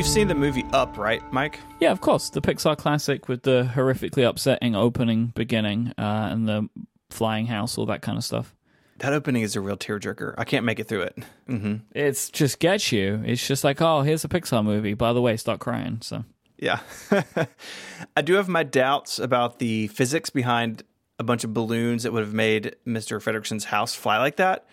You've seen the movie Up, right, Mike? Yeah, of course. The Pixar classic with the horrifically upsetting opening, beginning, uh, and the flying house, all that kind of stuff. That opening is a real tearjerker. I can't make it through it. hmm It's just gets you. It's just like, oh, here's a Pixar movie. By the way, start crying. So Yeah. I do have my doubts about the physics behind a bunch of balloons that would have made Mr. Fredricksen's house fly like that.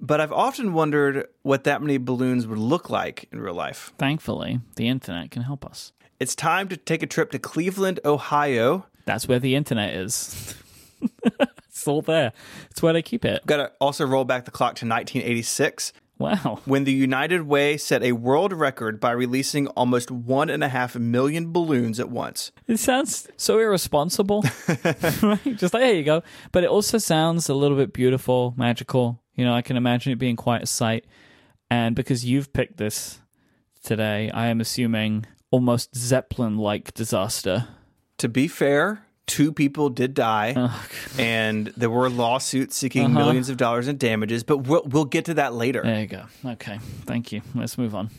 But I've often wondered what that many balloons would look like in real life. thankfully, the internet can help us. It's time to take a trip to Cleveland, Ohio. That's where the internet is. it's all there. It's where they keep it. Got to also roll back the clock to 1986 Wow. when the United Way set a world record by releasing almost one and a half million balloons at once. It sounds so irresponsible. right? Just like, there you go. But it also sounds a little bit beautiful, magical. You know, I can imagine it being quite a sight. And because you've picked this today, I am assuming almost Zeppelin like disaster. To be fair, two people did die, Oh, and there were lawsuits seeking Uh-huh. millions of dollars in damages. But we'll we'll get to that later. There you go. Okay. Thank you. Let's move on.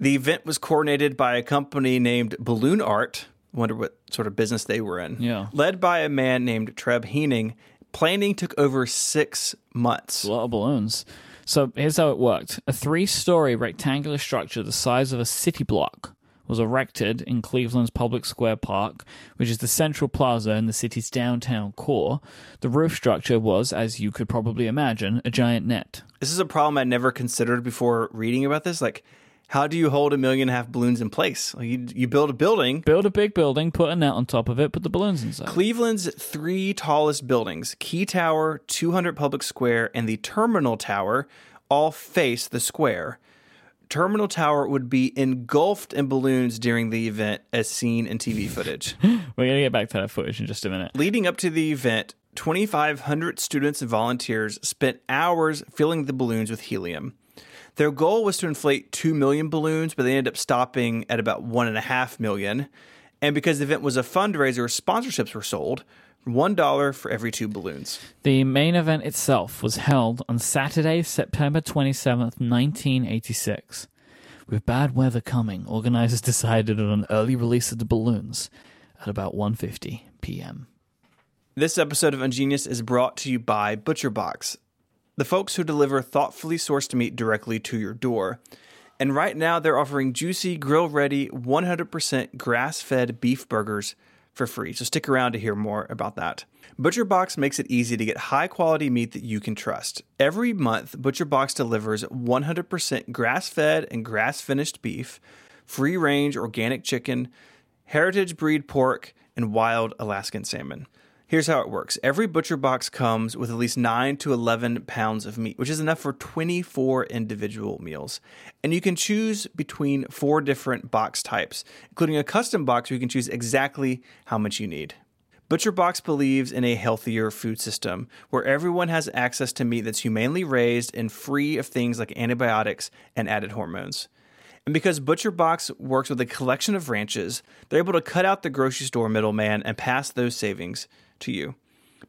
The event was coordinated by a company named Balloon Art. Wonder what sort of business they were in. Yeah. Led by a man named Treb Heining. Planning took over six months. A lot of balloons. So here's how it worked a three story rectangular structure the size of a city block was erected in Cleveland's Public Square Park, which is the central plaza in the city's downtown core. The roof structure was, as you could probably imagine, a giant net. This is a problem I never considered before reading about this. Like, how do you hold a million and a half balloons in place? You, you build a building. Build a big building, put a net on top of it, put the balloons inside. Cleveland's three tallest buildings, Key Tower, 200 Public Square, and the Terminal Tower, all face the square. Terminal Tower would be engulfed in balloons during the event, as seen in TV footage. We're going to get back to that footage in just a minute. Leading up to the event, 2,500 students and volunteers spent hours filling the balloons with helium. Their goal was to inflate 2 million balloons, but they ended up stopping at about 1.5 million. And because the event was a fundraiser, sponsorships were sold. $1 for every two balloons. The main event itself was held on Saturday, September 27th, 1986. With bad weather coming, organizers decided on an early release of the balloons at about 1:50 p.m. This episode of Ungeniused is brought to you by ButcherBox, the folks who deliver thoughtfully sourced meat directly to your door. And right now, they're offering juicy, grill ready, 100% grass fed beef burgers for free. So stick around to hear more about that. ButcherBox makes it easy to get high quality meat that you can trust. Every month, ButcherBox delivers 100% grass fed and grass finished beef, free range organic chicken, heritage breed pork, and wild Alaskan salmon. Here's how it works every butcher box comes with at least 9 to 11 pounds of meat, which is enough for 24 individual meals. And you can choose between four different box types, including a custom box where you can choose exactly how much you need. ButcherBox believes in a healthier food system where everyone has access to meat that's humanely raised and free of things like antibiotics and added hormones. And because ButcherBox works with a collection of ranches, they're able to cut out the grocery store middleman and pass those savings to you.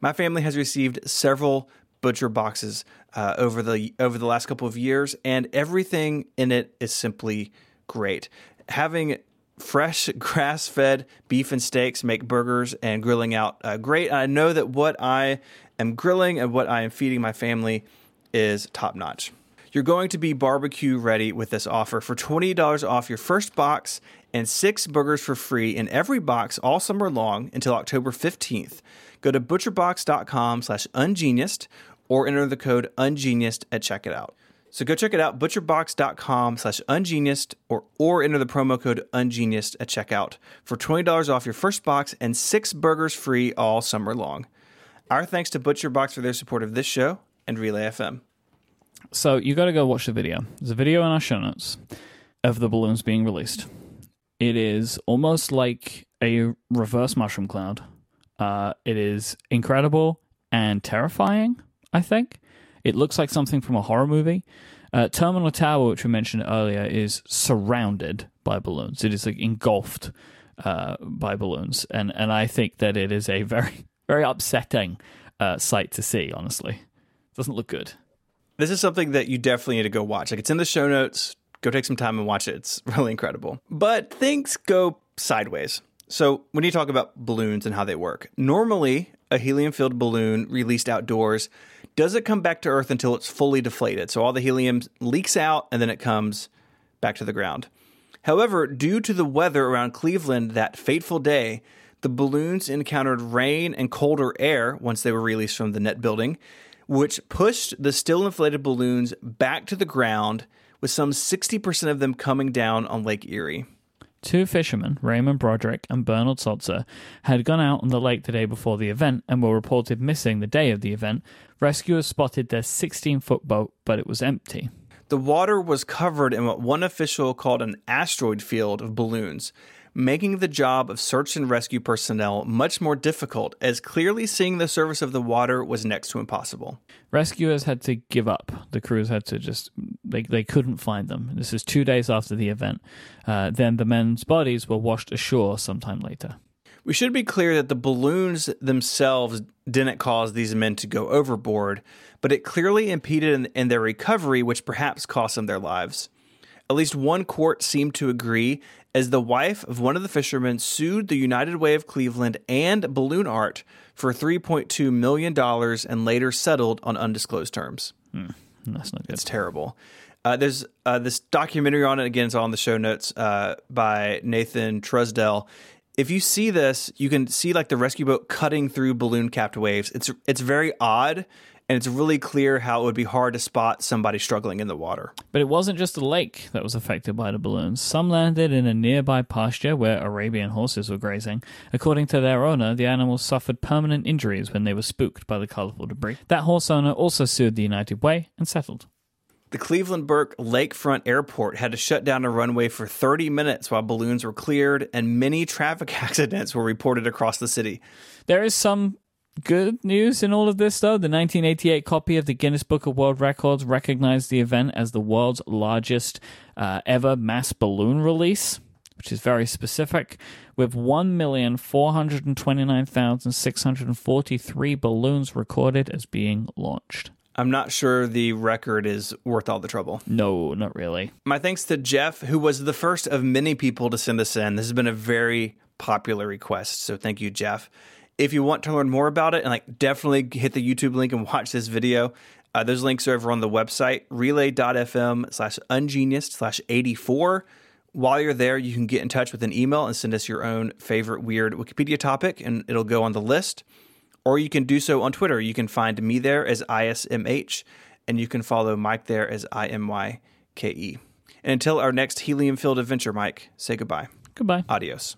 My family has received several butcher boxes uh, over the over the last couple of years, and everything in it is simply great. Having fresh grass-fed beef and steaks make burgers and grilling out uh, great. I know that what I am grilling and what I am feeding my family is top notch. You're going to be barbecue ready with this offer for $20 off your first box and six burgers for free in every box all summer long until October 15th. Go to butcherbox.com slash ungeniused or enter the code ungeniused at checkout. So go check it out, butcherbox.com slash ungeniused or, or enter the promo code ungeniused at checkout for $20 off your first box and six burgers free all summer long. Our thanks to ButcherBox for their support of this show and Relay FM. So you got to go watch the video. There's a video in our show notes of the balloons being released. It is almost like a reverse mushroom cloud. Uh, it is incredible and terrifying. I think it looks like something from a horror movie. Uh, Terminal Tower, which we mentioned earlier, is surrounded by balloons. It is like engulfed uh, by balloons, and and I think that it is a very very upsetting uh, sight to see. Honestly, it doesn't look good. This is something that you definitely need to go watch. Like it's in the show notes. go take some time and watch it. It's really incredible. But things go sideways. So, when you talk about balloons and how they work, normally a helium filled balloon released outdoors doesn't come back to Earth until it's fully deflated. So, all the helium leaks out and then it comes back to the ground. However, due to the weather around Cleveland that fateful day, the balloons encountered rain and colder air once they were released from the net building, which pushed the still inflated balloons back to the ground, with some 60% of them coming down on Lake Erie. Two fishermen, Raymond Broderick and Bernard Sulzer, had gone out on the lake the day before the event and were reported missing the day of the event. Rescuers spotted their 16 foot boat, but it was empty. The water was covered in what one official called an asteroid field of balloons, making the job of search and rescue personnel much more difficult, as clearly seeing the surface of the water was next to impossible. Rescuers had to give up. The crews had to just, they, they couldn't find them. This is two days after the event. Uh, then the men's bodies were washed ashore sometime later. We should be clear that the balloons themselves didn't cause these men to go overboard, but it clearly impeded in, in their recovery, which perhaps cost them their lives. At least one court seemed to agree, as the wife of one of the fishermen sued the United Way of Cleveland and Balloon Art for $3.2 million and later settled on undisclosed terms. Hmm, that's not good. It's terrible. Uh, there's uh, this documentary on it. Again, it's on the show notes uh, by Nathan Truesdell. If you see this, you can see like the rescue boat cutting through balloon capped waves. It's it's very odd and it's really clear how it would be hard to spot somebody struggling in the water. But it wasn't just the lake that was affected by the balloons. Some landed in a nearby pasture where Arabian horses were grazing. According to their owner, the animals suffered permanent injuries when they were spooked by the colorful debris. That horse owner also sued the United Way and settled. The Cleveland Burke Lakefront Airport had to shut down a runway for 30 minutes while balloons were cleared, and many traffic accidents were reported across the city. There is some good news in all of this, though. The 1988 copy of the Guinness Book of World Records recognized the event as the world's largest uh, ever mass balloon release, which is very specific, with 1,429,643 balloons recorded as being launched. I'm not sure the record is worth all the trouble. No, not really. My thanks to Jeff, who was the first of many people to send this in. This has been a very popular request, so thank you, Jeff. If you want to learn more about it, and like definitely hit the YouTube link and watch this video. Uh, those links are over on the website relay.fm slash ungeniused slash 84. While you're there, you can get in touch with an email and send us your own favorite weird Wikipedia topic, and it'll go on the list or you can do so on Twitter. You can find me there as ISMH, and you can follow Mike there as IMYKE. And until our next helium filled adventure, Mike, say goodbye. Goodbye. Adios.